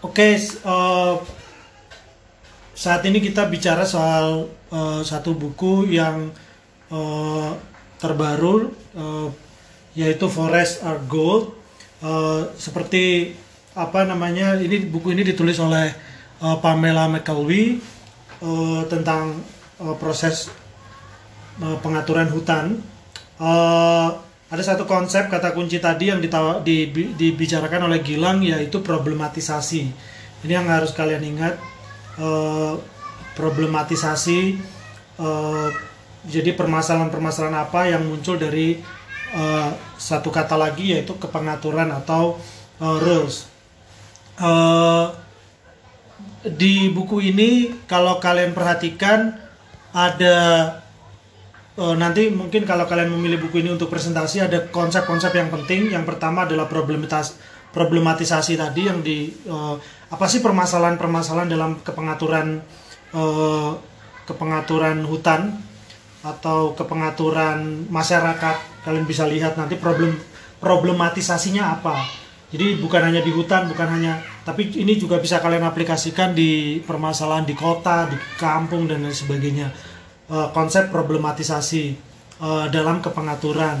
Oke, s- eh, saat ini kita bicara soal eh, satu buku yang eh, terbaru eh, yaitu Forest Are Gold. Eh, seperti apa namanya? Ini buku ini ditulis oleh eh, Pamela McKelvey eh, tentang eh, proses eh, pengaturan hutan. Eh, ada satu konsep kata kunci tadi yang ditawa- di- di- dibicarakan oleh Gilang yaitu problematisasi. Ini yang harus kalian ingat. eh, problematisasi. eh, jadi permasalahan-permasalahan apa yang muncul dari eh, satu kata lagi yaitu kepengaturan atau eh, rules. Eh, di buku ini kalau kalian perhatikan ada eh, nanti mungkin kalau kalian memilih buku ini untuk presentasi ada konsep-konsep yang penting. Yang pertama adalah problematis problematisasi tadi yang di eh, apa sih permasalahan-permasalahan dalam kepengaturan eh, kepengaturan hutan atau kepengaturan masyarakat. Kalian bisa lihat nanti problem problematisasinya apa. Jadi bukan hanya di hutan, bukan hanya tapi ini juga bisa kalian aplikasikan di permasalahan di kota, di kampung dan lain sebagainya. Eh, konsep problematisasi eh, dalam kepengaturan.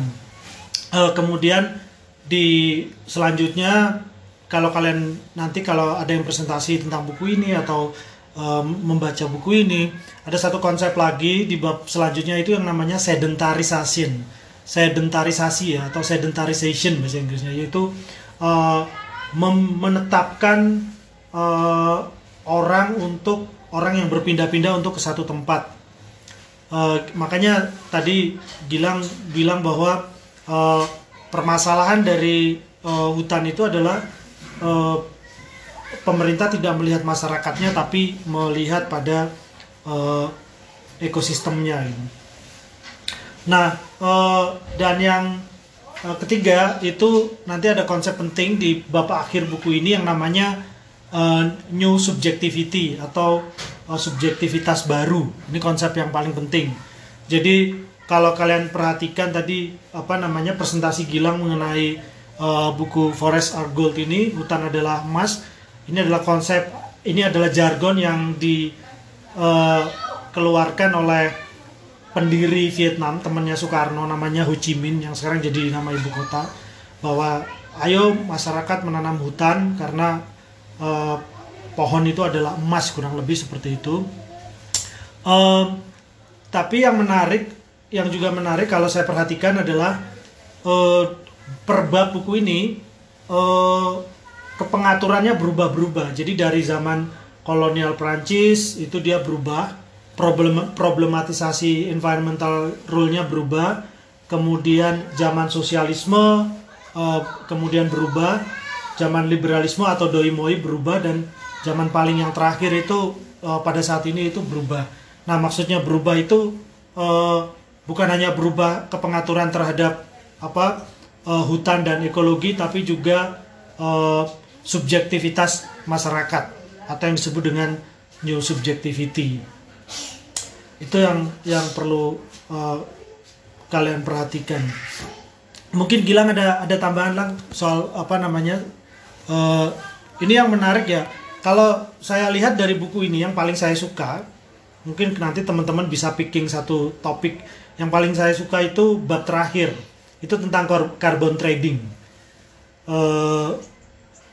Eh, kemudian di selanjutnya kalau kalian nanti kalau ada yang presentasi tentang buku ini atau eh, membaca buku ini, ada satu konsep lagi di bab selanjutnya itu yang namanya sedentarisation, sedentarisasi ya atau sedentarization bahasa Inggrisnya yaitu mem- menetapkan eh, orang untuk orang yang berpindah-pindah untuk ke satu tempat. Eh, makanya tadi Gilang bilang bahwa eh, permasalahan dari eh, hutan itu adalah eh, pemerintah tidak melihat masyarakatnya tapi melihat pada eh, ekosistemnya. gitu. Nah, eh, dan yang eh, ketiga itu nanti ada konsep penting di bab akhir buku ini yang namanya eh, new subjectivity atau eh, subjektivitas baru. Ini konsep yang paling penting. Jadi kalau kalian perhatikan tadi apa namanya presentasi Gilang mengenai eh, buku Forest Are Gold ini, hutan adalah emas. Ini adalah konsep, ini adalah jargon yang dikeluarkan oleh pendiri Vietnam temannya Soekarno namanya Ho Chi Minh yang sekarang jadi nama ibu kota bahwa ayo masyarakat menanam hutan karena eh, pohon itu adalah emas kurang lebih seperti itu. Em, tapi yang menarik yang juga menarik kalau saya perhatikan adalah eh, per bab buku ini eh, kepengaturannya berubah-berubah. Jadi dari zaman kolonial Prancis itu dia berubah problem problematisasi environmental rule-nya berubah kemudian zaman sosialisme eh, kemudian berubah zaman liberalisme atau doi moi berubah dan zaman paling yang terakhir itu eh, pada saat ini itu berubah. Nah maksudnya berubah itu eh, bukan hanya berubah kepengaturan terhadap apa eh, hutan dan ekologi tapi juga eh, subjektivitas masyarakat atau yang disebut dengan new subjectivity. Itu yang yang perlu uh, kalian perhatikan. Mungkin Gilang ada ada tambahan lang soal apa namanya Uh, ini yang menarik ya kalau saya lihat dari buku ini yang paling saya suka mungkin nanti teman-teman bisa picking satu topik. Yang paling saya suka itu bab terakhir. Itu tentang carbon trading. Eh,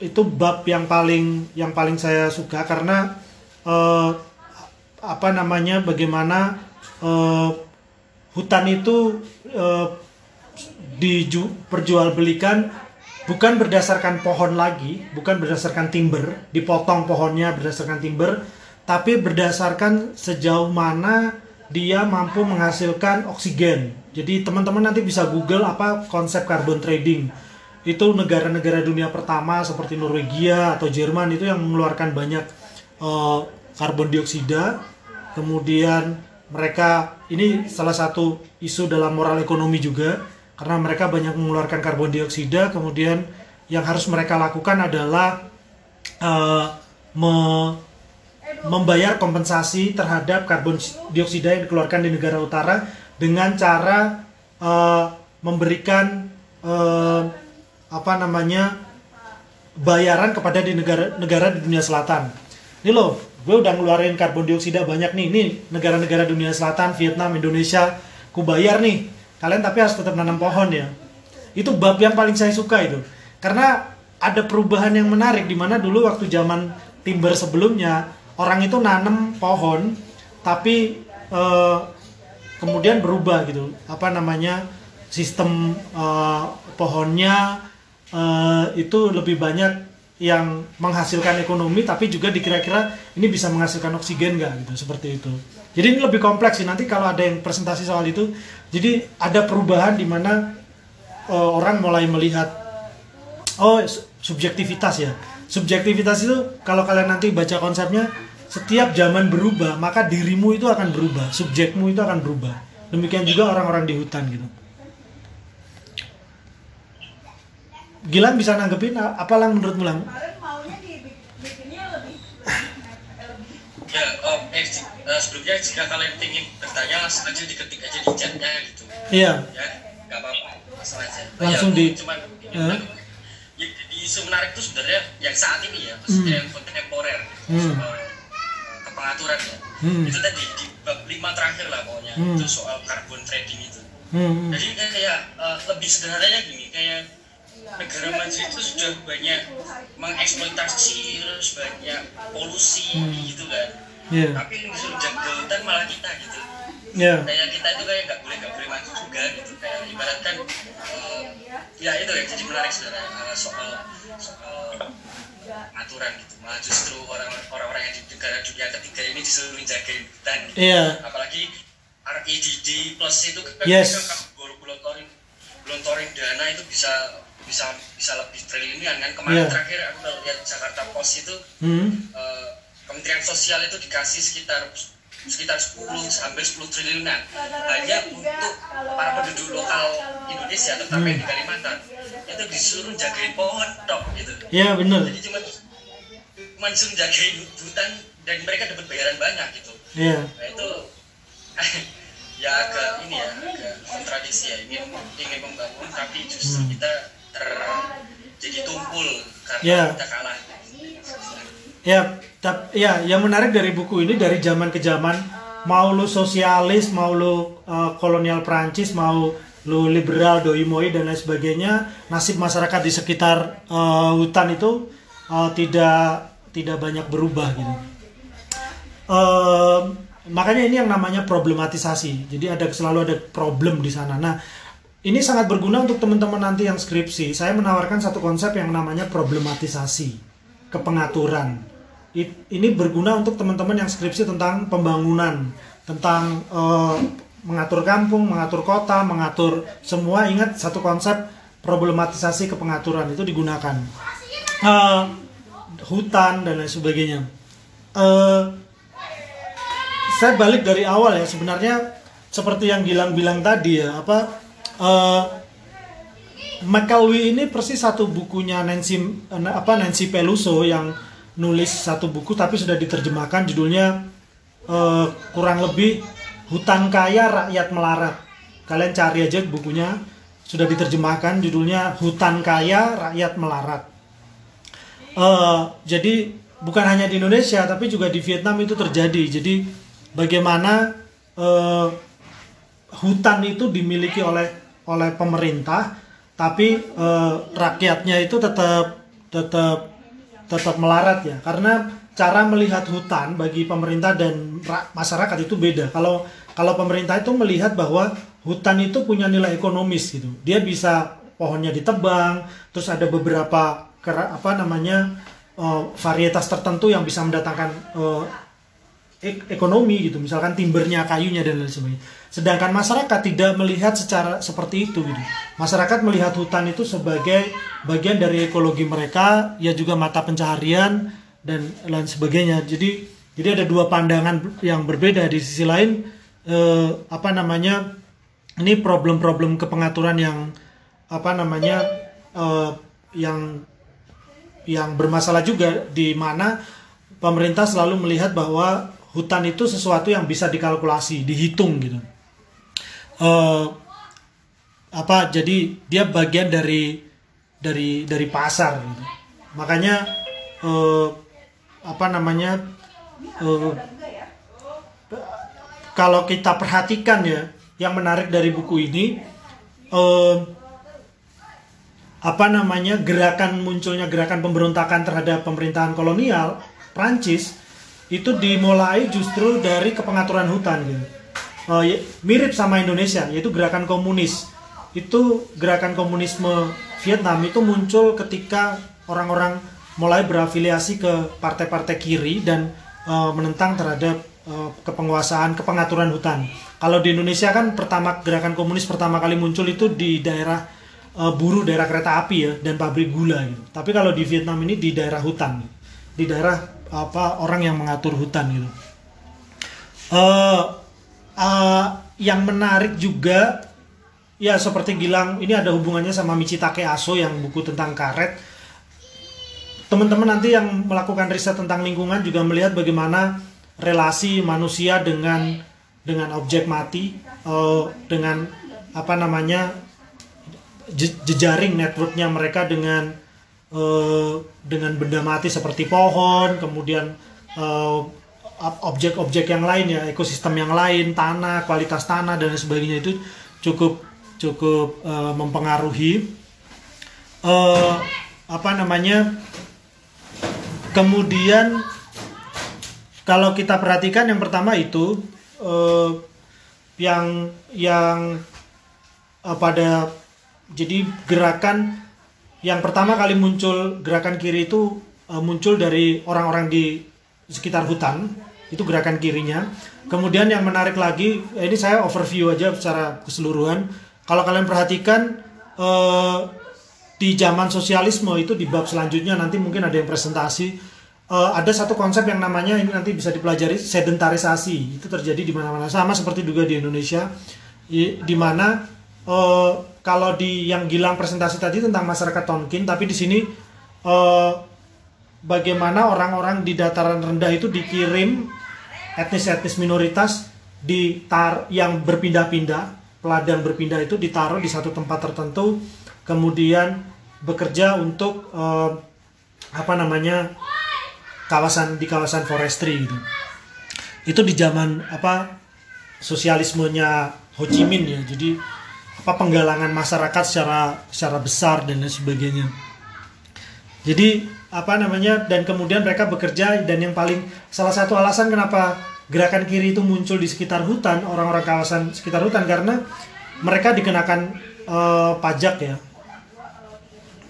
itu bab yang paling yang paling saya suka karena eh, apa namanya bagaimana eh, hutan itu eh, diperjualbelikan bukan berdasarkan pohon lagi, bukan berdasarkan timber, dipotong pohonnya berdasarkan timber, tapi berdasarkan sejauh mana dia mampu menghasilkan oksigen. Jadi teman-teman nanti bisa Google apa konsep carbon trading. Itu negara-negara dunia pertama seperti Norwegia atau Jerman itu yang mengeluarkan banyak eh, karbon dioksida. Kemudian mereka ini salah satu isu dalam moral ekonomi juga karena mereka banyak mengeluarkan karbon dioksida. Kemudian yang harus mereka lakukan adalah eh, me- membayar kompensasi terhadap karbon dioksida yang dikeluarkan di negara utara dengan cara eh, memberikan eh, apa namanya bayaran kepada di negara-negara di dunia selatan. Ini loh, gue udah ngeluarin karbon dioksida banyak nih. Ini negara-negara dunia selatan, Vietnam, Indonesia, ku bayar nih. Kalian tapi harus tetap nanam pohon ya. Itu bab yang paling saya suka itu. Karena ada perubahan yang menarik di mana dulu waktu zaman timber sebelumnya orang itu nanam pohon tapi eh, kemudian berubah gitu. Apa namanya? sistem eh, pohonnya eh, itu lebih banyak yang menghasilkan ekonomi tapi juga dikira-kira ini bisa menghasilkan oksigen nggak gitu seperti itu jadi ini lebih kompleks sih. Nanti kalau ada yang presentasi soal itu jadi ada perubahan di mana uh, orang mulai melihat oh subjektivitas ya. Subjektivitas itu kalau kalian nanti baca konsepnya setiap zaman berubah maka dirimu itu akan berubah subjekmu itu akan berubah. Demikian juga orang-orang di hutan gitu. Gilang bisa nanggepin apa lang menurut Mulang? Ya, oh, eh, uh, sebelumnya jika kalian ingin bertanya langsung aja diketik aja di chatnya gitu. Iya. Ya, nggak apa-apa, langsung aja. Langsung ya, di. Cuman, uh. ya, di isu menarik itu sebenarnya yang saat ini ya, maksudnya hmm. yang kontemporer, hmm. soal kepengaturan ya. Hmm. Itu tadi di bab lima terakhir lah pokoknya, hmm. itu soal carbon trading itu. Hmm. Jadi kayak uh, lebih sederhananya gini, kayak negara maju itu sudah banyak mengeksploitasi terus banyak polusi hmm. gitu kan yeah. tapi yang disuruh jaga hutan malah kita gitu yeah. kayak kita itu kayak nggak boleh nggak boleh maju juga gitu kayak ibaratkan uh, ya itu ya jadi menarik saudara uh, soal soal aturan gitu malah justru orang-orang yang di negara dunia ketiga ini disuruh menjaga hutan gitu. yeah. apalagi REDD plus itu kan yes. kan gelontorin gelontorin dana itu bisa bisa bisa lebih triliunan kan kemarin yeah. terakhir aku lihat Jakarta Post itu hmm. uh, Kementerian Sosial itu dikasih sekitar sekitar 10 sampai 10 triliunan hanya untuk para penduduk lokal Indonesia terutama hmm. di Kalimantan itu disuruh jagain pohon dok gitu ya yeah, benar jadi cuma cuma disuruh jagain hutan dan mereka dapat bayaran banyak gitu yeah. nah itu ya agak ini ya agak kontradiksi ya ingin ingin membangun tapi justru hmm. kita ter jadi tumpul karena yeah. kita kalah. Ya, ya, yang menarik dari buku ini dari zaman ke zaman, mau lu sosialis, mau lu uh, kolonial Prancis, mau lu liberal, doi moi dan lain sebagainya, nasib masyarakat di sekitar uh, hutan itu uh, tidak tidak banyak berubah gitu. Uh, makanya ini yang namanya problematisasi. Jadi ada selalu ada problem di sana. Nah, ini sangat berguna untuk teman-teman nanti yang skripsi. Saya menawarkan satu konsep yang namanya problematisasi, kepengaturan. Ini berguna untuk teman-teman yang skripsi tentang pembangunan, tentang uh, mengatur kampung, mengatur kota, mengatur semua. Ingat satu konsep problematisasi kepengaturan itu digunakan. Uh, hutan dan lain sebagainya. Uh, saya balik dari awal ya sebenarnya seperti yang Gilang bilang tadi ya apa uh, ini persis satu bukunya Nancy apa Nancy Peluso yang nulis satu buku tapi sudah diterjemahkan judulnya uh, kurang lebih hutan kaya rakyat melarat. Kalian cari aja bukunya sudah diterjemahkan judulnya hutan kaya rakyat melarat. Uh, jadi bukan hanya di Indonesia tapi juga di Vietnam itu terjadi. Jadi bagaimana uh, hutan itu dimiliki oleh oleh pemerintah tapi eh, rakyatnya itu tetap tetap tetap melarat ya. Karena cara melihat hutan bagi pemerintah dan masyarakat itu beda. Kalau kalau pemerintah itu melihat bahwa hutan itu punya nilai ekonomis gitu. Dia bisa pohonnya ditebang terus ada beberapa apa namanya uh, varietas tertentu yang bisa mendatangkan uh, ekonomi gitu. Misalkan timbernya kayunya dan lain sebagainya sedangkan masyarakat tidak melihat secara seperti itu gitu. Masyarakat melihat hutan itu sebagai bagian dari ekologi mereka ya juga mata pencaharian dan lain sebagainya. Jadi jadi ada dua pandangan yang berbeda. Di sisi lain eh, apa namanya ini problem-problem kepengaturan yang apa namanya eh, yang yang bermasalah juga di mana pemerintah selalu melihat bahwa hutan itu sesuatu yang bisa dikalkulasi, dihitung gitu. Uh, apa jadi dia bagian dari dari dari pasar gitu. makanya uh, apa namanya uh, kalau kita perhatikan ya yang menarik dari buku ini uh, apa namanya gerakan munculnya gerakan pemberontakan terhadap pemerintahan kolonial Prancis itu dimulai justru dari kepengaturan hutan gitu. Uh, mirip sama Indonesia yaitu gerakan komunis. Itu gerakan komunisme Vietnam itu muncul ketika orang-orang mulai berafiliasi ke partai-partai kiri dan uh, menentang terhadap uh, kepenguasaan kepengaturan hutan. Kalau di Indonesia kan pertama gerakan komunis pertama kali muncul itu di daerah uh, buruh daerah kereta api ya dan pabrik gula gitu. Tapi kalau di Vietnam ini di daerah hutan, di daerah apa orang yang mengatur hutan gitu. Uh, uh, yang menarik juga ya seperti Gilang ini ada hubungannya sama Michitake Aso yang buku tentang karet. Teman-teman nanti yang melakukan riset tentang lingkungan juga melihat bagaimana relasi manusia dengan dengan objek mati uh, dengan apa namanya jejaring networknya mereka dengan uh, dengan benda mati seperti pohon kemudian uh, objek-objek yang lain ya ekosistem yang lain tanah kualitas tanah dan sebagainya itu cukup cukup uh, mempengaruhi uh, apa namanya kemudian kalau kita perhatikan yang pertama itu uh, yang yang uh, pada jadi gerakan yang pertama kali muncul gerakan kiri itu uh, muncul dari orang-orang di sekitar hutan itu gerakan kirinya. Kemudian yang menarik lagi ini saya overview aja secara keseluruhan. Kalau kalian perhatikan uh, di zaman sosialisme itu di bab selanjutnya nanti mungkin ada yang presentasi uh, ada satu konsep yang namanya ini nanti bisa dipelajari sedentarisasi. Itu terjadi di mana-mana. Sama seperti juga di Indonesia di, mana uh, kalau di yang Gilang presentasi tadi tentang masyarakat Tonkin tapi di sini uh, bagaimana orang-orang di dataran rendah itu dikirim etnis-etnis minoritas di tar yang berpindah-pindah peladang berpindah itu ditaruh di satu tempat tertentu kemudian bekerja untuk uh, apa namanya kawasan di kawasan forestry gitu. Itu di zaman apa sosialismenya Ho Chi Minh ya. Jadi apa penggalangan masyarakat secara secara besar dan lain sebagainya. Jadi apa namanya dan kemudian mereka bekerja dan yang paling salah satu alasan kenapa gerakan kiri itu muncul di sekitar hutan orang-orang kawasan sekitar hutan karena mereka dikenakan uh, pajak ya.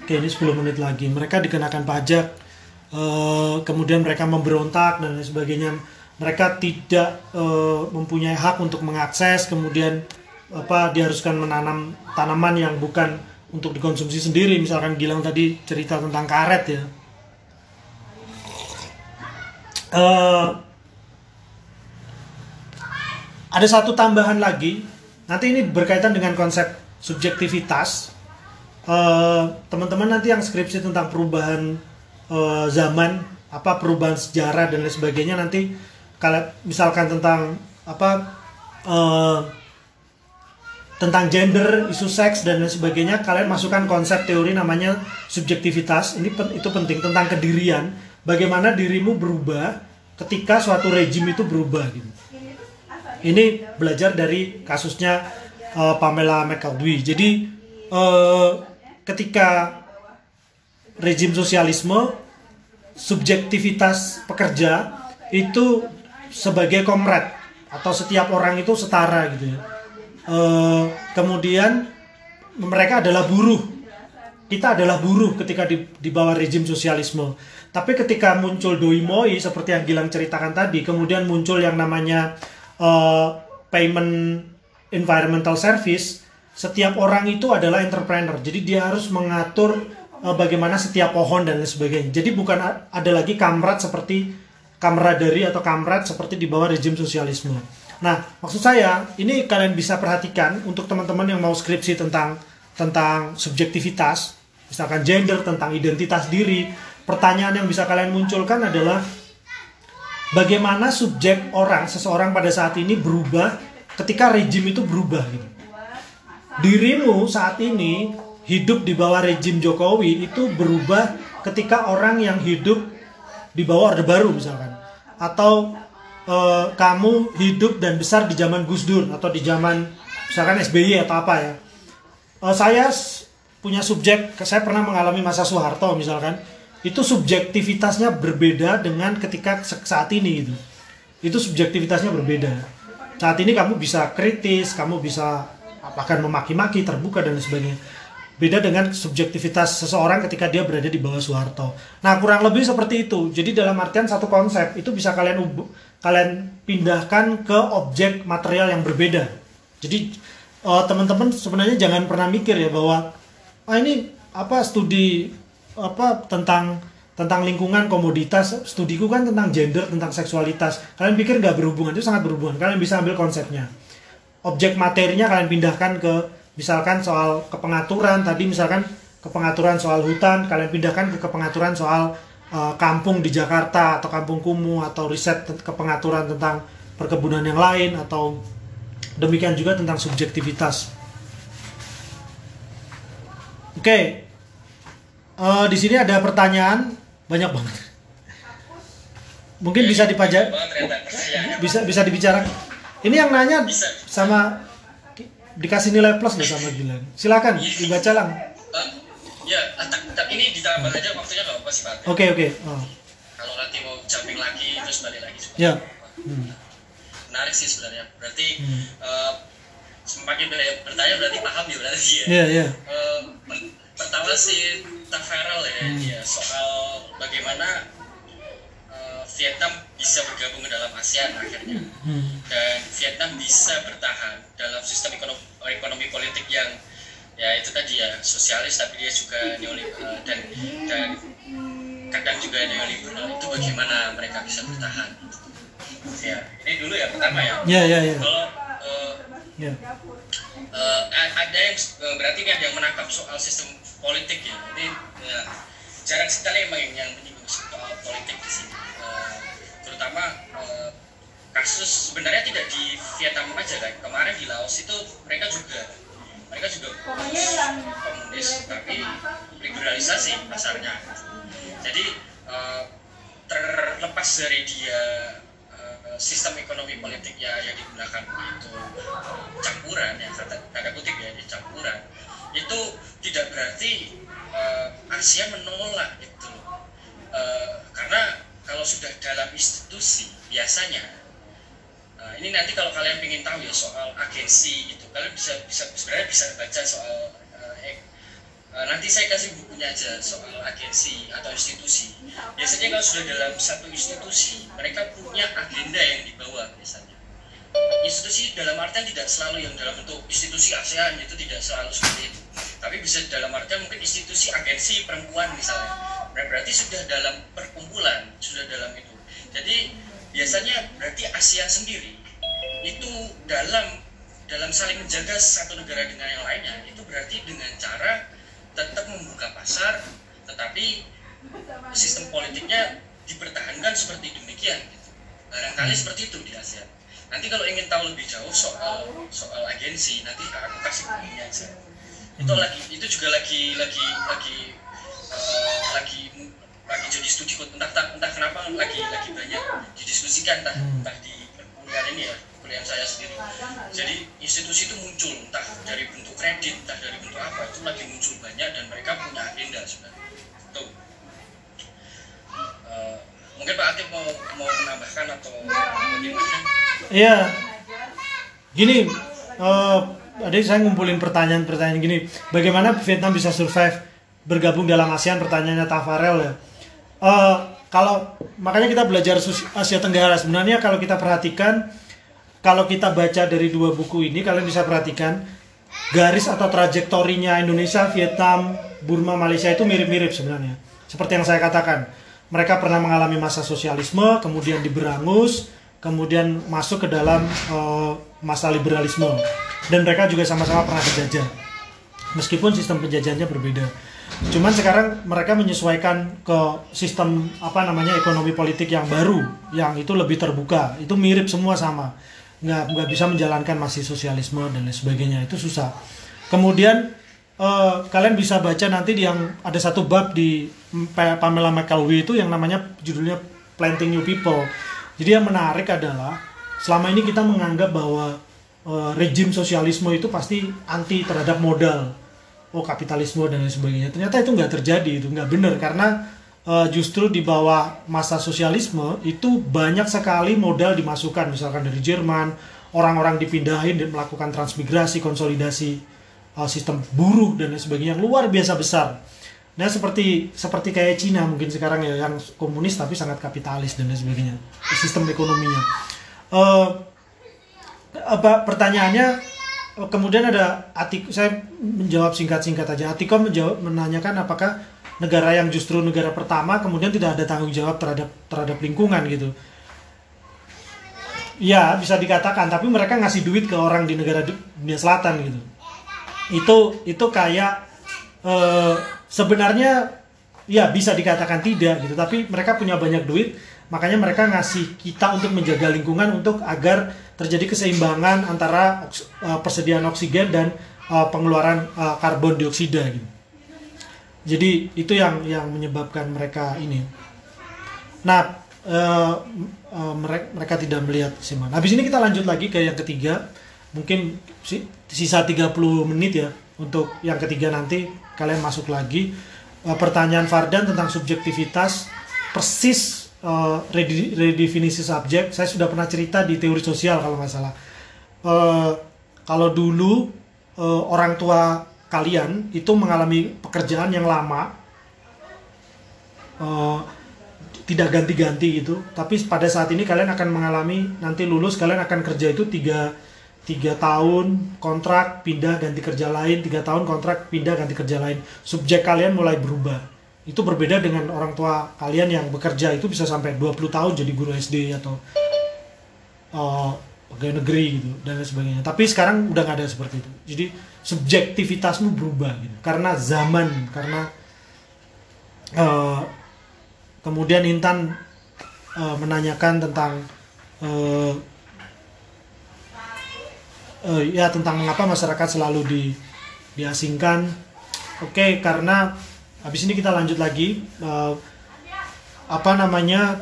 Oke ini 10 menit lagi. Mereka dikenakan pajak Eh, kemudian mereka memberontak dan lain sebagainya mereka tidak uh, mempunyai hak untuk mengakses kemudian apa diharuskan menanam tanaman yang bukan untuk dikonsumsi sendiri misalkan Gilang tadi cerita tentang karet ya uh, ada satu tambahan lagi nanti ini berkaitan dengan konsep subjektivitas teman-teman uh, nanti yang skripsi tentang perubahan uh, zaman apa perubahan sejarah dan lain sebagainya nanti kalau misalkan tentang apa uh, tentang gender, isu seks dan lain sebagainya, kalian masukkan konsep teori namanya subjektivitas. Ini itu penting tentang kedirian. Bagaimana dirimu berubah ketika suatu rejim itu berubah gitu. Ini belajar dari kasusnya uh, Pamela McAdoo. Jadi uh, ketika rejim sosialisme subjektivitas pekerja itu sebagai komrad atau setiap orang itu setara gitu ya. E, kemudian mereka adalah buruh. Kita adalah buruh ketika di, di bawah rejim sosialisme. Tapi ketika muncul doi moi seperti yang Gilang ceritakan tadi, kemudian muncul yang namanya e, payment environmental service, setiap orang itu adalah entrepreneur. Jadi dia harus mengatur uh, bagaimana setiap pohon dan lain sebagainya. Jadi bukan ada lagi kamrat seperti kamradari atau kamrat seperti di bawah rejim sosialisme. Nah, maksud saya ini kalian bisa perhatikan untuk teman-teman yang mau skripsi tentang tentang subjektivitas, misalkan gender, tentang identitas diri. Pertanyaan yang bisa kalian munculkan adalah bagaimana subjek orang seseorang pada saat ini berubah ketika rejim itu berubah gitu. Dirimu saat ini hidup di bawah rejim Jokowi itu berubah ketika orang yang hidup di bawah Orde Baru misalkan atau eh, kamu hidup dan besar di zaman Gus Dur atau di zaman misalkan SBY atau apa ya Eh, saya punya subjek saya pernah mengalami masa Soeharto misalkan itu subjektivitasnya berbeda dengan ketika saat ini gitu. Itu subjektivitasnya berbeda. Saat ini kamu bisa kritis kamu bisa bahkan memaki-maki terbuka dan sebagainya. Beda dengan subjektivitas seseorang ketika dia berada di bawah Soeharto. Nah kurang lebih seperti itu. Jadi dalam artian satu konsep itu bisa kalian kalian pindahkan ke objek material yang berbeda. Jadi eh, teman-teman sebenarnya jangan pernah mikir ya bahwa ah ini apa studi apa tentang tentang lingkungan komoditas. Studiku kan tentang gender tentang seksualitas. Kalian pikir nggak berhubungan? Itu sangat berhubungan. Kalian bisa ambil konsepnya. Objek materinya kalian pindahkan ke misalkan soal kepengaturan. Tadi misalkan kepengaturan soal hutan kalian pindahkan ke kepengaturan soal eh, kampung di Jakarta atau kampung kumuh atau riset kepengaturan tentang perkebunan yang lain atau demikian juga tentang subjektivitas oke. Eh, di sini ada pertanyaan banyak banget. Mungkin bisa dipajak banget bisa bisa dibicarakan ini yang nanya sama dikasih nilai plus nggak sama Gilang? Silakan dibaca lang. Ya tak- tak- ini ditambah aja waktunya nggak apa sih pak oke oke. Oh. kalau nanti mau jumping lagi terus balik lagi ya. Hmm. menarik sih sebenarnya. Berarti Hmm. eh, semakin banyak bertanya berarti paham ya berarti ya. Ya ya Eh, per- pertama sih Tafarel ya Hmm. dia soal bagaimana eh, Vietnam bisa bergabung ke dalam ASEAN akhirnya. Hmm. dan Vietnam bisa bertahan dalam sistem ekonomi, ekonomi politik yang ya itu tadi ya sosialis tapi dia juga neoliberal dan dan kadang juga neoliberal. Itu bagaimana mereka bisa bertahan? Ya ini dulu ya pertama ya. Ya ya ya kalau eh, ya. Eh, a- ada yang eh, berarti ini ada yang menangkap soal sistem politik ya? Ini ya, jarang sekali emang yang, yang menyinggung soal politik di sini. Eh, terutama eh, kasus sebenarnya tidak di Vietnam aja kan kemarin di Laos itu mereka juga mereka juga komunis tapi liberalisasi pasarnya. Jadi eh, terlepas dari dia sistem ekonomi politik ya yang digunakan itu campuran ya kata tanda kutip ya campuran itu tidak berarti eh, Asia menolak itu. Eh, karena kalau sudah dalam institusi biasanya eh, ini nanti kalau kalian ingin tahu ya soal agensi itu kalian bisa bisa sebenarnya bisa baca soal eh, eh, nanti saya kasih bukunya aja soal agensi atau institusi. Biasanya kalau sudah dalam satu institusi mereka punya agenda yang dibawa biasanya. Institusi dalam artian tidak selalu yang dalam bentuk institusi ASEAN itu tidak selalu seperti itu. Tapi bisa dalam artian mungkin institusi agensi perempuan misalnya. Ber- berarti sudah dalam perkumpulan sudah dalam itu. Jadi biasanya berarti ASEAN sendiri itu dalam dalam saling menjaga satu negara dengan yang lainnya itu berarti dengan cara tetap membuka pasar tetapi sistem politiknya dipertahankan seperti demikian gitu. barangkali seperti itu di ASEAN nanti kalau ingin tahu lebih jauh soal soal agensi nanti aku kasih bukunya aja. Itu lagi itu juga lagi lagi lagi eh, lagi lagi jadi studi entah entah, entah kenapa lagi lagi banyak didiskusikan entah entah di kuliah ini ya kuliah saya sendiri jadi institusi itu muncul entah dari bentuk kredit entah dari bentuk apa itu lagi muncul banyak dan mereka punya agenda sebenarnya tuh Eh, mungkin Pak Atif mau mau menambahkan atau bagaimana Iya. Gini, eh tadi saya ngumpulin pertanyaan-pertanyaan gini. Bagaimana Vietnam bisa survive bergabung dalam ASEAN? Pertanyaannya Tafarel ya. Eh, kalau makanya kita belajar Asia Tenggara sebenarnya kalau kita perhatikan kalau kita baca dari dua buku ini kalian bisa perhatikan garis atau trajektorinya Indonesia, Vietnam, Burma, Malaysia itu mirip-mirip sebenarnya. Seperti yang saya katakan, mereka pernah mengalami masa sosialisme, kemudian diberangus, kemudian masuk ke dalam eh, masa liberalisme, dan mereka juga sama-sama pernah dijajah. Meskipun sistem penjajahannya berbeda. Cuman sekarang mereka menyesuaikan ke sistem apa namanya ekonomi politik yang baru, yang itu lebih terbuka. Itu mirip semua sama. Nggak nggak bisa menjalankan masih sosialisme dan lain sebagainya. Itu susah. Kemudian uh, kalian bisa baca nanti di yang ada satu bab di Pamela McAlvey itu yang namanya judulnya Planting New People. Jadi yang menarik adalah selama ini kita menganggap bahwa uh, rejim sosialisme itu pasti anti terhadap modal, oh kapitalisme dan lain sebagainya. Ternyata itu nggak terjadi, itu nggak benar karena uh, justru di bawah masa sosialisme itu banyak sekali modal dimasukkan, misalkan dari Jerman, orang-orang dipindahin dan melakukan transmigrasi, konsolidasi uh, sistem buruh dan lain sebagainya yang luar biasa besar. Nah seperti seperti kayak Cina mungkin sekarang ya yang komunis tapi sangat kapitalis dan lain sebagainya sistem ekonominya. Uh, apa pertanyaannya kemudian ada Atik saya menjawab singkat-singkat aja. Atikom menjawab menanyakan apakah negara yang justru negara pertama kemudian tidak ada tanggung jawab terhadap terhadap lingkungan gitu. Ya bisa dikatakan tapi mereka ngasih duit ke orang di negara dunia selatan gitu. Itu itu kayak uh, sebenarnya ya bisa dikatakan tidak gitu. Tapi mereka punya banyak duit makanya mereka ngasih kita untuk menjaga lingkungan untuk agar terjadi keseimbangan antara uh, persediaan oksigen dan uh, pengeluaran karbon dioksida gitu jadi itu yang yang menyebabkan mereka ini. Nah uh, uh, mereka mereka tidak melihat keseimbangan habis ini kita lanjut lagi ke yang ketiga. Mungkin sisa 30 menit ya untuk yang ketiga nanti kalian masuk lagi. Uh, pertanyaan Fardan tentang subjektivitas persis uh, redefinisi subjek. Saya sudah pernah cerita di teori sosial kalau nggak salah. Uh, kalau dulu uh, orang tua kalian itu mengalami pekerjaan yang lama uh, tidak ganti-ganti gitu. Tapi pada saat ini kalian akan mengalami nanti lulus kalian akan kerja itu tiga tiga tahun kontrak pindah ganti kerja lain. Tiga tahun kontrak pindah ganti kerja lain. Subjek kalian mulai berubah. Itu berbeda dengan orang tua kalian yang bekerja itu bisa sampai 20 tahun jadi guru SD atau uh, pegawai negeri gitu dan sebagainya. Tapi sekarang udah nggak ada seperti itu. Jadi subjektivitasmu berubah gitu karena zaman karena uh, kemudian Intan uh, menanyakan tentang uh, uh, ya tentang mengapa masyarakat selalu di diasingkan. Oke, okay, karena habis ini kita lanjut lagi uh, apa namanya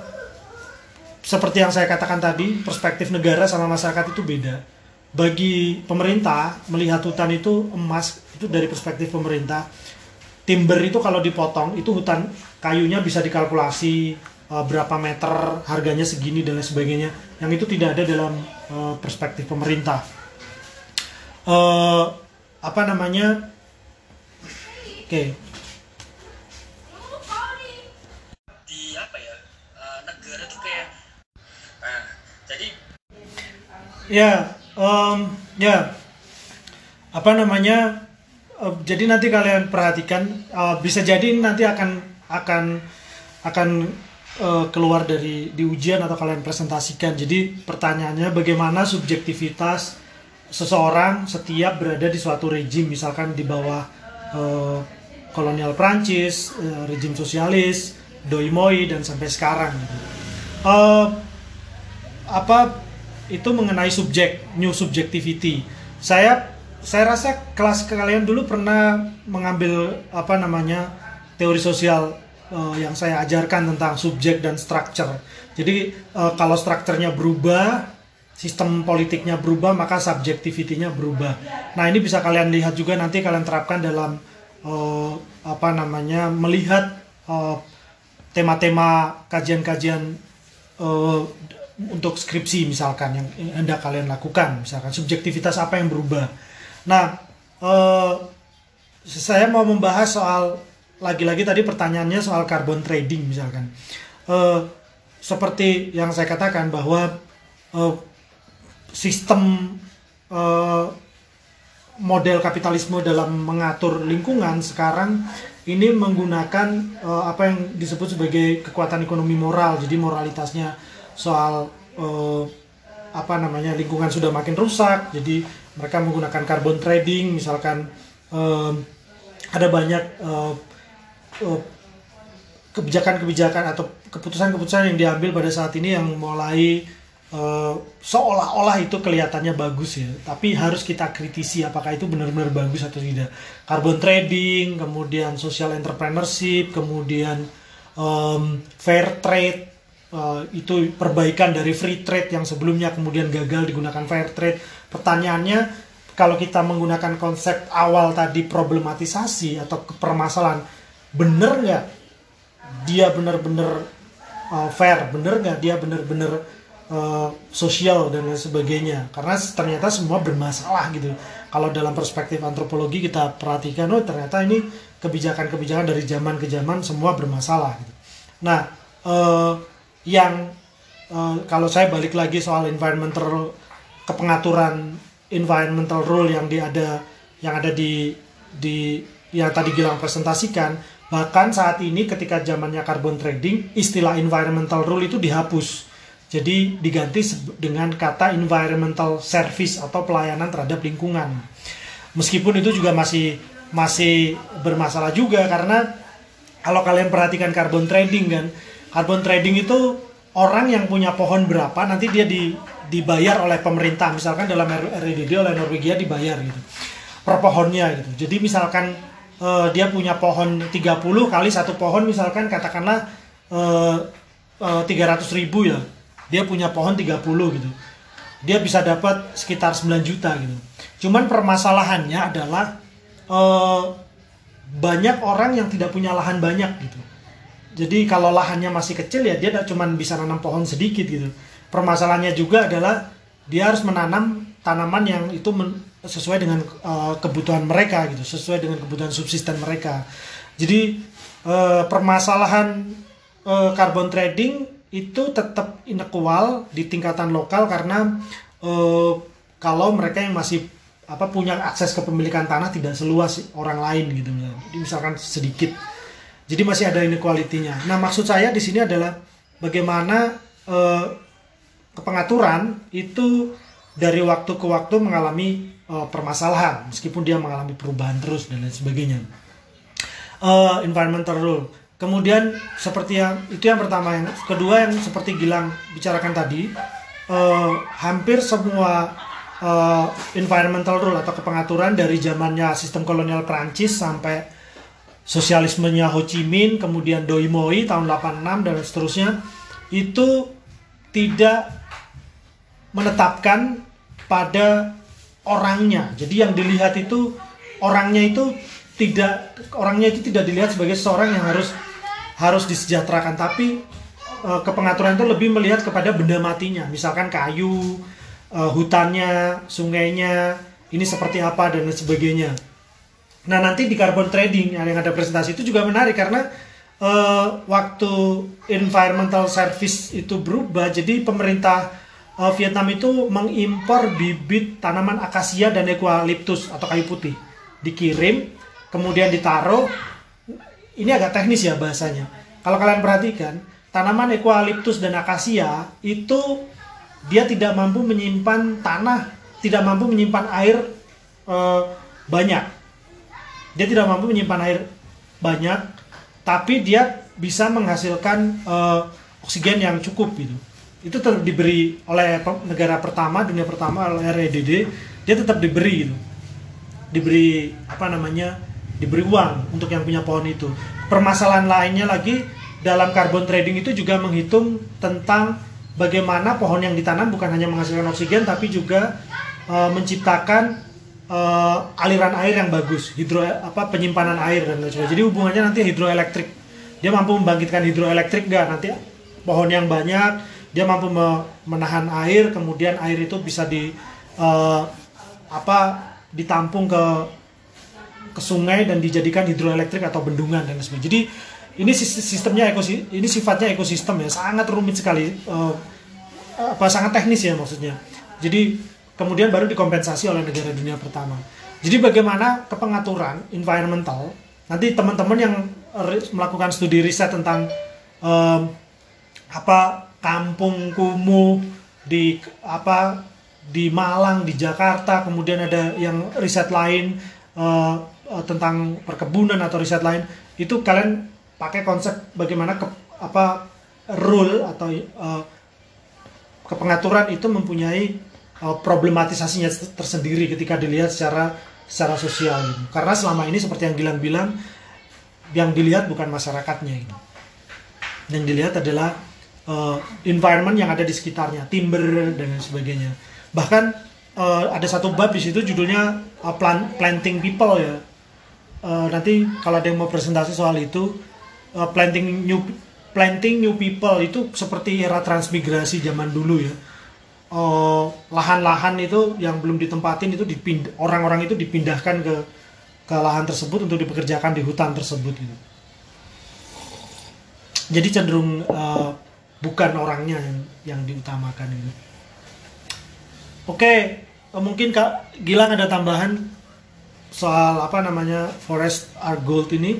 seperti yang saya katakan tadi, perspektif negara sama masyarakat itu beda. Bagi pemerintah melihat hutan itu emas itu dari perspektif pemerintah. Timber itu kalau dipotong itu hutan kayunya bisa dikalkulasi uh, berapa meter harganya segini dan lain sebagainya. Yang itu tidak ada dalam uh, perspektif pemerintah uh, apa namanya oke okay. di apa ya uh, negara tuh kayak nah jadi ya um, ya apa namanya uh, jadi nanti kalian perhatikan uh, bisa jadi nanti akan akan akan uh, keluar dari di ujian atau kalian presentasikan jadi pertanyaannya bagaimana subjektivitas seseorang setiap berada di suatu rejim misalkan di bawah uh, kolonial Prancis, uh, rejim sosialis, doi moi dan sampai sekarang. Uh, apa itu mengenai subjek new subjectivity. Saya saya rasa kelas kalian dulu pernah mengambil apa namanya teori sosial uh, yang saya ajarkan tentang subjek dan structure. Jadi uh, kalau strukturnya berubah sistem politiknya berubah maka subjektivitinya berubah. Nah ini bisa kalian lihat juga nanti kalian terapkan dalam uh, apa namanya melihat tema tema-tema kajian-kajian uh, untuk skripsi misalkan yang hendak kalian lakukan misalkan subjektivitas apa yang berubah. Nah uh, saya mau membahas soal lagi-lagi tadi pertanyaannya soal carbon trading misalkan. Uh, seperti yang saya katakan bahwa uh, sistem uh, model kapitalisme dalam mengatur lingkungan sekarang ini menggunakan uh, apa yang disebut sebagai kekuatan ekonomi moral. Jadi moralitasnya soal uh, apa namanya lingkungan sudah makin rusak. Jadi mereka menggunakan carbon trading, misalkan uh, ada banyak uh, uh, kebijakan-kebijakan atau keputusan-keputusan yang diambil pada saat ini yang mulai uh, seolah-olah itu kelihatannya bagus ya, tapi harus kita kritisi apakah itu benar-benar bagus atau tidak. Carbon trading, kemudian social entrepreneurship, kemudian um, fair trade, uh, itu perbaikan dari free trade yang sebelumnya kemudian gagal digunakan fair trade. Pertanyaannya, kalau kita menggunakan konsep awal tadi problematisasi atau permasalahan, benar nggak dia benar-benar uh, fair, benar nggak dia benar-benar uh, sosial dan lain sebagainya? Karena ternyata semua bermasalah gitu. Kalau dalam perspektif antropologi kita perhatikan oh ternyata ini kebijakan-kebijakan dari zaman ke zaman semua bermasalah gitu. Nah yang uh, kalau saya balik lagi soal environmental kepengaturan environmental rule yang di ada yang ada di di yang tadi Gilang presentasikan bahkan saat ini ketika zamannya carbon trading istilah environmental rule itu dihapus jadi diganti dengan kata environmental service atau pelayanan terhadap lingkungan. Meskipun itu juga masih masih bermasalah juga karena kalau kalian perhatikan carbon trading kan, carbon trading itu orang yang punya pohon berapa nanti dia di, dibayar oleh pemerintah. Misalkan dalam REDD oleh Norwegia dibayar gitu. Per pohonnya gitu. Jadi misalkan uh, dia punya pohon 30 kali satu pohon misalkan katakanlah uh, uh, 300 ribu ya dia punya pohon 30 gitu dia bisa dapat sekitar 9 juta gitu cuman permasalahannya adalah eh, banyak orang yang tidak punya lahan banyak gitu jadi kalau lahannya masih kecil ya dia tidak cuma bisa nanam pohon sedikit gitu. Permasalahannya juga adalah dia harus menanam tanaman yang itu men, sesuai dengan uh, kebutuhan mereka gitu sesuai dengan kebutuhan subsisten mereka. Jadi uh, permasalahan uh, carbon trading itu tetap inequal di tingkatan lokal karena uh, kalau mereka yang masih apa punya akses kepemilikan tanah tidak seluas orang lain gitu misalkan sedikit jadi masih ada inequality-nya nah maksud saya di sini adalah bagaimana uh, kepengaturan itu dari waktu ke waktu mengalami uh, permasalahan meskipun dia mengalami perubahan terus dan lain sebagainya. Uh, environmental rule. Kemudian seperti yang itu yang pertama, yang kedua yang seperti Gilang bicarakan tadi, uh, hampir semua uh, environmental rule atau kepengaturan dari zamannya sistem kolonial Prancis sampai sosialismenya Ho Chi Minh, kemudian Doi Moi tahun 86 dan seterusnya itu tidak menetapkan pada orangnya. Jadi yang dilihat itu orangnya itu tidak orangnya itu tidak dilihat sebagai seorang yang harus harus disejahterakan. Tapi uh, kepengaturan itu lebih melihat kepada benda matinya. Misalkan kayu uh, hutannya sungainya ini seperti apa dan sebagainya nah nanti di carbon trading yang ada presentasi itu juga menarik karena uh, waktu environmental service itu berubah jadi pemerintah uh, Vietnam itu mengimpor bibit tanaman akasia dan eucalyptus atau kayu putih dikirim kemudian ditaruh ini agak teknis ya bahasanya. Kalau kalian perhatikan, tanaman eucalyptus dan akasia itu dia tidak mampu menyimpan tanah, tidak mampu menyimpan air e, banyak. Dia tidak mampu menyimpan air banyak, tapi dia bisa menghasilkan e, oksigen yang cukup gitu. Itu tetap diberi oleh negara pertama, dunia pertama oleh REDD, dia tetap diberi gitu. Diberi apa namanya? diberi uang untuk yang punya pohon itu. Permasalahan lainnya lagi dalam carbon trading itu juga menghitung tentang bagaimana pohon yang ditanam bukan hanya menghasilkan oksigen tapi juga uh, menciptakan uh, aliran air yang bagus, hidro apa penyimpanan air dan lain sebagainya. Jadi hubungannya nanti hidroelektrik. Dia mampu membangkitkan hidroelektrik nggak nanti pohon yang banyak dia mampu menahan air kemudian air itu bisa di uh, apa ditampung ke ke sungai dan dijadikan hidroelektrik atau bendungan dan sebagainya. Jadi ini sistemnya ekosistem ini sifatnya ekosistem ya sangat rumit sekali uh, apa sangat teknis ya maksudnya. Jadi kemudian baru dikompensasi oleh negara dunia pertama. Jadi bagaimana kepengaturan environmental nanti teman-teman yang melakukan studi riset tentang um, apa kampung kumuh di apa di Malang di Jakarta kemudian ada yang riset lain uh, uh, tentang perkebunan atau riset lain itu kalian pakai konsep bagaimana ke, apa rule atau uh, kepengaturan itu mempunyai uh, problematisasinya tersendiri ketika dilihat secara secara sosial gitu. Karena selama ini seperti yang Gilang bilang, yang dilihat bukan masyarakatnya gitu. Yang dilihat adalah uh, environment yang ada di sekitarnya, timber dan sebagainya. Bahkan uh, ada satu bab di situ judulnya uh, plant, planting people ya. Uh, nanti kalau ada yang mau presentasi soal itu uh, planting new planting new people itu seperti era transmigrasi zaman dulu ya lahan-lahan uh, itu yang belum ditempatin itu dipind orang-orang itu dipindahkan ke ke lahan tersebut untuk dipekerjakan di hutan tersebut gitu. Jadi cenderung uh, bukan orangnya yang yang diutamakan gitu. Oke, uh, mungkin Kak Gilang ada tambahan soal apa namanya Forest Are Gold ini?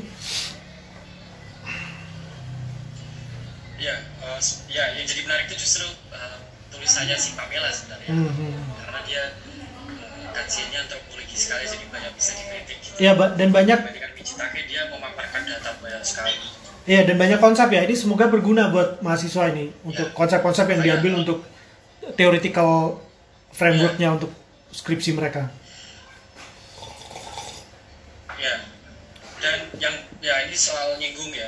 Ya, uh, ya yang jadi menarik itu justru uh, tulisannya si Pamela sebenarnya, mm -hmm. karena dia uh, kajiannya antropologi sekali jadi banyak bisa dikritik. Gitu. Iya, dan banyak. Dengan Michitake dia memaparkan data banyak sekali. Iya, dan banyak konsep ya. Ini semoga berguna buat mahasiswa ini untuk iya. konsep-konsep yang banyak. diambil untuk theoretical frameworknya ya. untuk skripsi mereka. Ya, dan yang ya ini soal nyinggung ya.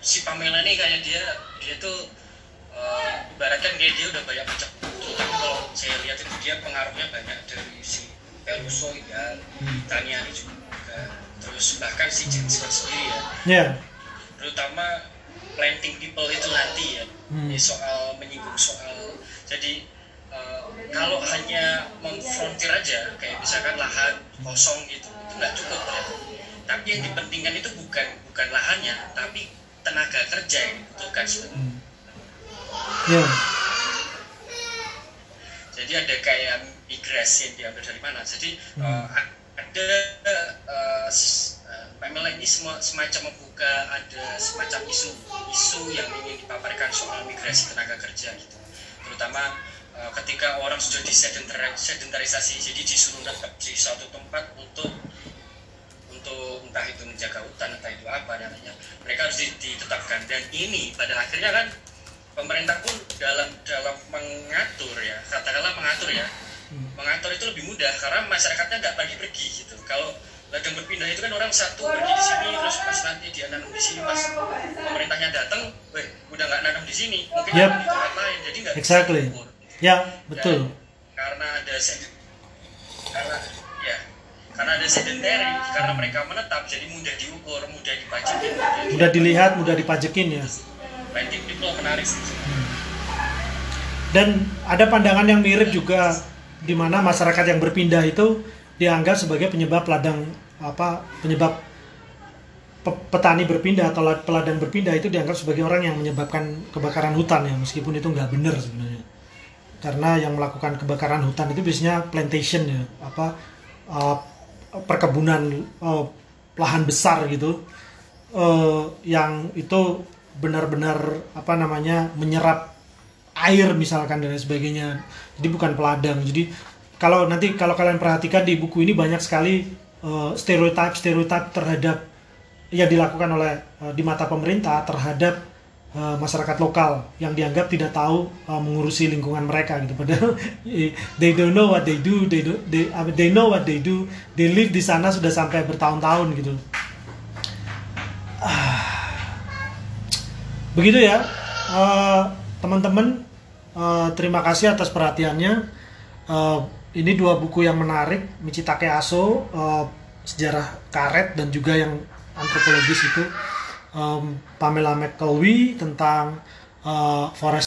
Si Pamela ini kayak dia dia tuh uh, ibaratkan kayak dia udah banyak buku tapi kalau saya lihat itu dia pengaruhnya banyak dari si Peluso ya hmm. Taniani juga terus bahkan si James sendiri ya yeah. terutama planting people itu nanti ya hmm. soal menyinggung soal jadi uh, kalau hanya memfrontir aja kayak misalkan lahan kosong gitu itu nggak cukup ya tapi yang dipentingkan itu bukan bukan lahannya tapi tenaga kerja yang dibutuhkan sebenarnya. Hmm. Yeah. Jadi ada kayak migrasi yang diambil dari mana. Jadi hmm. uh, ada uh, uh, ini semua semacam membuka ada semacam isu isu yang ingin dipaparkan soal migrasi tenaga kerja gitu. Terutama uh, ketika orang sudah disedentarisasi, jadi disuruh tetap di satu tempat untuk untuk entah itu menjaga hutan entah itu apa namanya mereka harus ditetapkan dan ini pada akhirnya kan pemerintah pun dalam dalam mengatur ya katakanlah mengatur ya. Hmm. mengatur itu lebih mudah karena masyarakatnya nggak pergi-pergi gitu. Kalau ladang berpindah itu kan orang satu pergi di sini terus pas nanti dia nanam di sini pas pemerintahnya datang, weh udah nggak nanam di sini mungkin yep. di tempat lain jadi nggak exactly. ya betul. dan karena ada karena ya karena ada sedentary karena mereka menetap jadi mudah diukur mudah dipajekin mudah, mudah dilihat mudah dipajekin ya itu menarik sih dan ada pandangan yang mirip juga di mana masyarakat yang berpindah itu dianggap sebagai penyebab ladang apa penyebab petani berpindah atau peladang berpindah itu dianggap sebagai orang yang menyebabkan kebakaran hutan ya. Meskipun itu nggak benar sebenarnya. Karena yang melakukan kebakaran hutan itu biasanya plantation ya apa uh, perkebunan uh, lahan besar gitu. Uh, yang itu benar-benar apa namanya menyerap air misalkan dan sebagainya. Jadi bukan peladang. Jadi kalau nanti kalau kalian perhatikan di buku ini banyak sekali uh, stereotip stereotip terhadap yang dilakukan oleh uh, di mata pemerintah terhadap uh, masyarakat lokal yang dianggap tidak tahu uh, mengurusi lingkungan mereka gitu. Padahal they don't know what they do they do they they know what they do. They live di sana sudah sampai bertahun-tahun gitu. Uh, begitu ya uh, teman-teman uh, terima kasih atas perhatiannya. Uh, ini dua buku yang menarik Michitake Aso uh, sejarah karet dan juga yang antropologis itu. Um, Pamela McKelvey tentang uh, forest